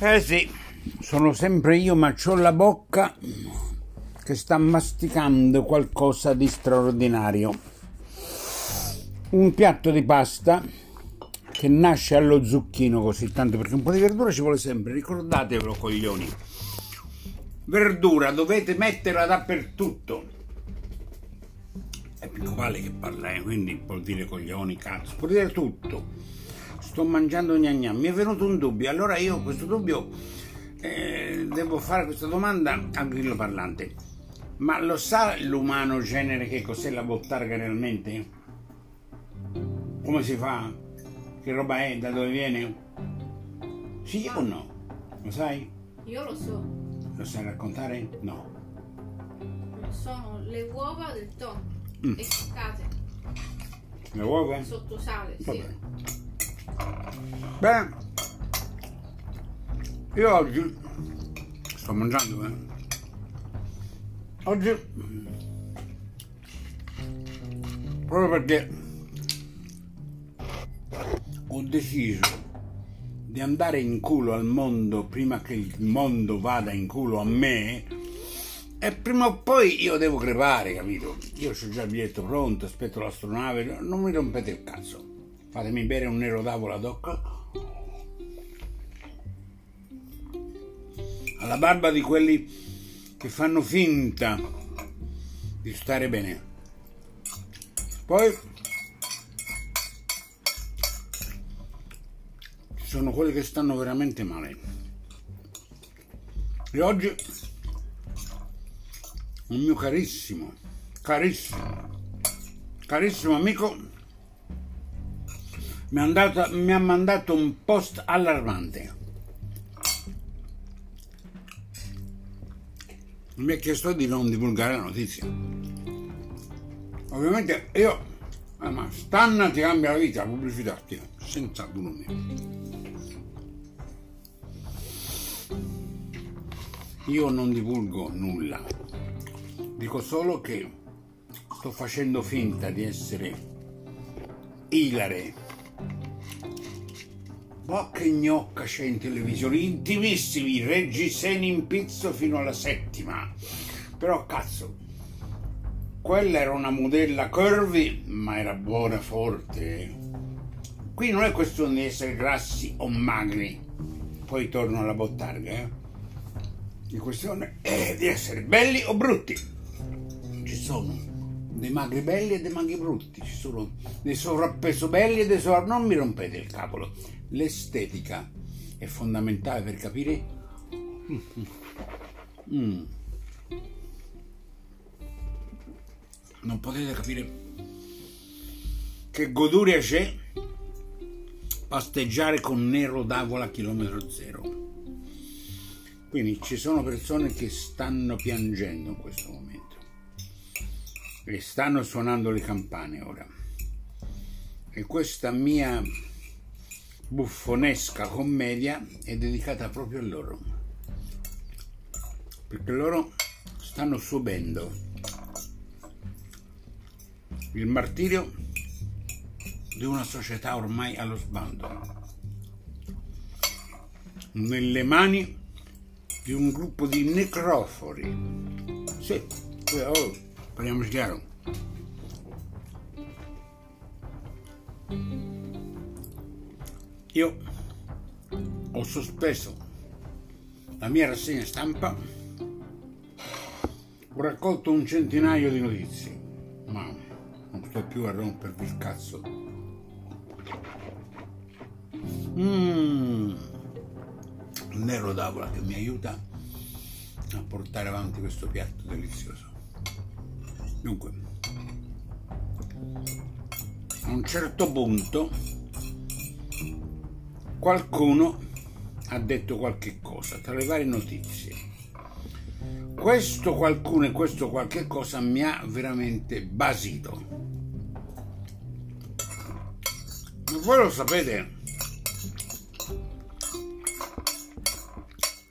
Eh sì, sono sempre io, ma ho la bocca che sta masticando qualcosa di straordinario. Un piatto di pasta che nasce allo zucchino così tanto, perché un po' di verdura ci vuole sempre, ricordatevelo coglioni. Verdura dovete metterla dappertutto. È più Pale che parla, eh, quindi vuol dire coglioni, cazzo, può dire tutto sto mangiando gnagna. Mi è venuto un dubbio, allora io questo dubbio eh, devo fare questa domanda al grillo parlante. Ma lo sa l'umano genere che cos'è la bottarga realmente? Come si fa? Che roba è? Da dove viene? Sì o no? Lo sai? Io lo so. Lo sai raccontare? No. Sono le uova del tonno, mm. essiccate. Le uova? Sotto sale, sì. Beh, io oggi sto mangiando, eh. Oggi, proprio perché ho deciso di andare in culo al mondo prima che il mondo vada in culo a me, e prima o poi io devo crepare, capito? Io ho già il biglietto pronto, aspetto l'astronave, non mi rompete il cazzo. Fatemi bere un nero d'avola doc. Alla barba di quelli che fanno finta di stare bene. Poi ci sono quelli che stanno veramente male. E oggi un mio carissimo, carissimo, carissimo amico mi, andato, mi ha mandato un post allarmante. Mi ha chiesto di non divulgare la notizia. Ovviamente io, eh, ma Stanna ti cambia la vita, pubblicità, senza dubbi. Io non divulgo nulla, dico solo che sto facendo finta di essere ilare ma che gnocca c'è in televisione, intimissimi, reggiseni in pizzo fino alla settima. Però cazzo, quella era una modella curvy, ma era buona forte. Qui non è questione di essere grassi o magri, poi torno alla bottarga, eh. La questione è di essere belli o brutti. Ci sono dei magri belli e dei magri brutti, ci sono dei sovrappeso belli e dei sovrappeso... Non mi rompete il cavolo. L'estetica è fondamentale per capire... Mm. Non potete capire che goduria c'è pasteggiare con nero d'avola a chilometro zero. Quindi ci sono persone che stanno piangendo in questo momento e stanno suonando le campane ora. E questa mia buffonesca commedia è dedicata proprio a loro, perché loro stanno subendo il martirio di una società ormai allo sbando, nelle mani di un gruppo di necrofori. Sì, oh, Parliamoci chiaro. Io ho sospeso la mia rassegna stampa, ho raccolto un centinaio di notizie, ma non sto più a rompervi il cazzo. Mmm, nero d'avola che mi aiuta a portare avanti questo piatto delizioso. Dunque, a un certo punto qualcuno ha detto qualche cosa tra le varie notizie. Questo qualcuno e questo qualche cosa mi ha veramente basito. Ma voi lo sapete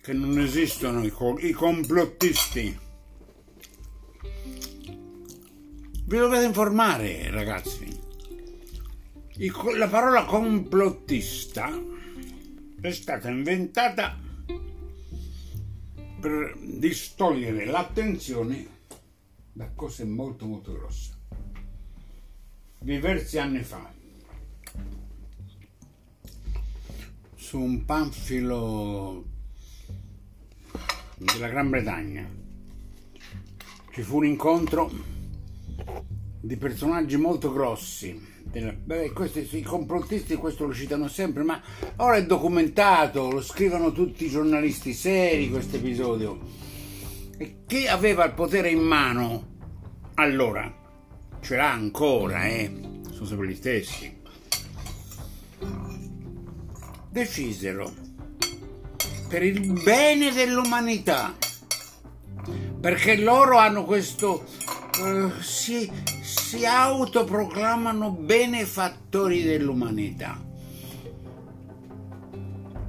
che non esistono i, i complottisti Vi dovete informare, ragazzi. La parola complottista è stata inventata per distogliere l'attenzione da cose molto molto grosse. Diversi anni fa, su un panfilo della Gran Bretagna, ci fu un incontro di personaggi molto grossi Beh, questi, I complottisti questo lo citano sempre, ma ora è documentato, lo scrivono tutti i giornalisti seri questo episodio. E chi aveva il potere in mano allora? Ce l'ha ancora, eh? Sono sempre gli stessi. Decisero per il bene dell'umanità, perché loro hanno questo... Uh, si, si autoproclamano benefattori dell'umanità.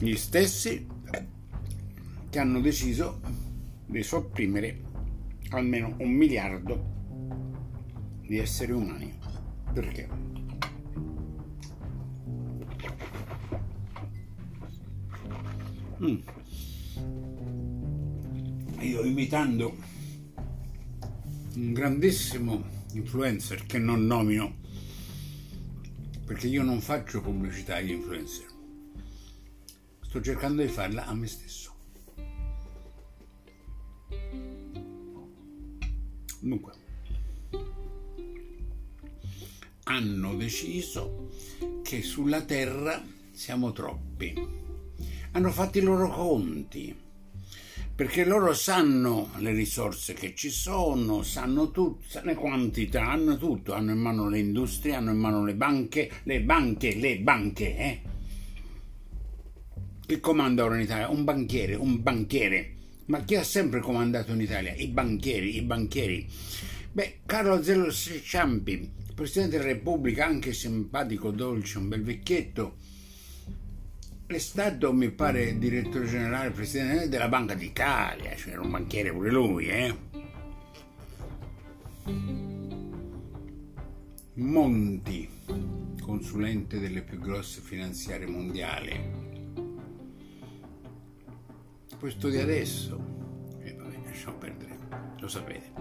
Gli stessi che hanno deciso di sopprimere almeno un miliardo di esseri umani. Perché? Mm. Io imitando un grandissimo influencer che non nomino perché io non faccio pubblicità agli influencer. Sto cercando di farla a me stesso. Dunque hanno deciso che sulla terra siamo troppi. Hanno fatto i loro conti perché loro sanno le risorse che ci sono, sanno tutto, le quantità, hanno tutto, hanno in mano le industrie, hanno in mano le banche, le banche, le banche, eh? Chi comanda ora in Italia? Un banchiere, un banchiere. Ma chi ha sempre comandato in Italia? I banchieri, i banchieri. Beh, Carlo Zello Ciampi, Presidente della Repubblica, anche simpatico, dolce, un bel vecchietto, è stato, mi pare, direttore generale, presidente della Banca d'Italia, cioè era un banchiere pure lui, eh? Monti, consulente delle più grosse finanziarie mondiali. Questo di adesso, e eh, vabbè, lasciamo perdere, lo sapete.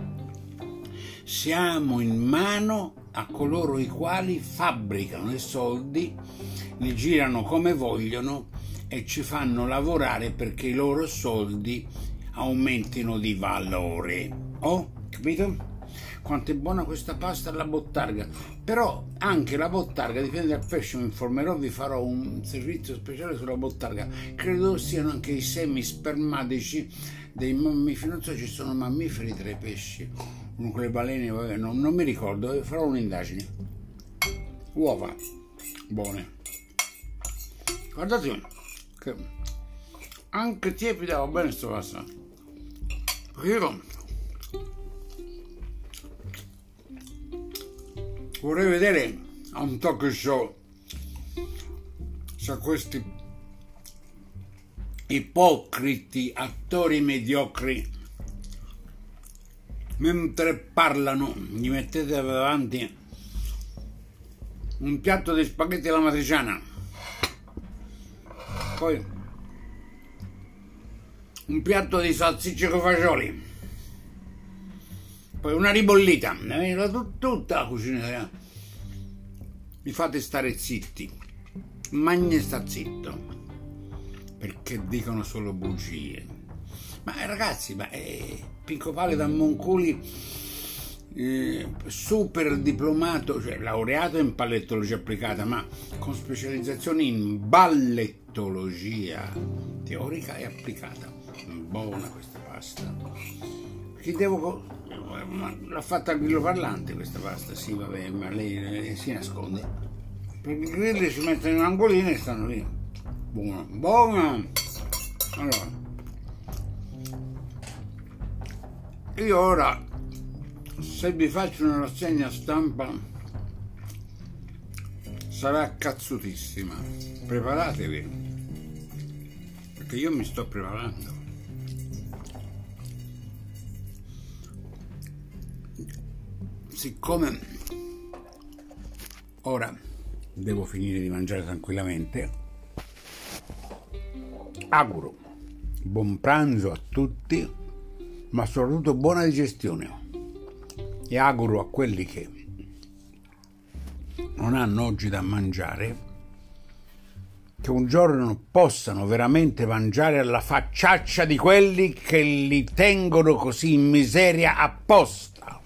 Siamo in mano a coloro i quali fabbricano i soldi li girano come vogliono e ci fanno lavorare perché i loro soldi aumentino di valore. Oh, capito? Quanto è buona questa pasta alla bottarga. Però anche la bottarga dipende dal pesce, mi informerò, vi farò un servizio speciale sulla bottarga. Credo siano anche i semi spermatici dei mammiferi, non so ci sono mammiferi tra i pesci, con le balene, non, non mi ricordo, farò un'indagine. Uova, buone. Guardate che anche tiepida va bene sto pasta. Io vorrei vedere a un talk show se questi ipocriti attori mediocri mentre parlano gli mettete davanti un piatto di spaghetti alla matriciana. Poi un piatto di salsicce con fagioli. Poi una ribollita tutta la cucina mi fate stare zitti. Magna sta zitto perché dicono solo bugie. Ma ragazzi ma eh, Pinco Pale da Monculi eh, super diplomato, cioè laureato in pallettologia applicata, ma con specializzazione in ballettologia teorica e applicata. Buona questa pasta. Chi devo. L'ha fatta il grillo parlante questa pasta, sì, vabbè, ma lei, lei si nasconde. Perché i grilli si mettono in angolino e stanno lì. Buona, buona! Allora. Io ora se vi faccio una rassegna stampa sarà cazzutissima. Preparatevi perché io mi sto preparando. Siccome ora devo finire di mangiare tranquillamente auguro buon pranzo a tutti, ma soprattutto buona digestione. E auguro a quelli che non hanno oggi da mangiare che un giorno possano veramente mangiare alla facciaccia di quelli che li tengono così in miseria apposta.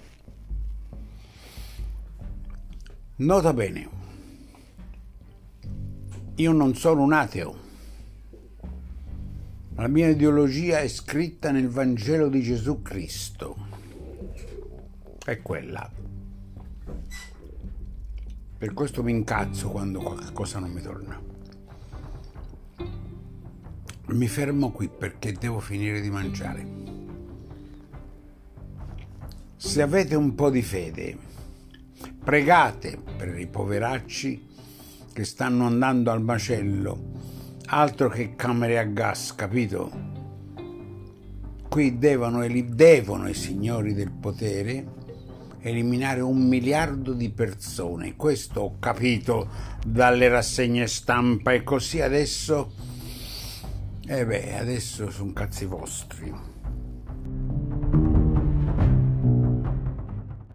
Nota bene, io non sono un ateo. La mia ideologia è scritta nel Vangelo di Gesù Cristo. È quella. Per questo mi incazzo quando qualcosa non mi torna. Mi fermo qui perché devo finire di mangiare. Se avete un po' di fede, pregate per i poveracci che stanno andando al macello, altro che camere a gas, capito? Qui devono, devono i signori del potere eliminare un miliardo di persone. Questo ho capito dalle rassegne stampa e così adesso... E eh beh, adesso sono cazzi vostri.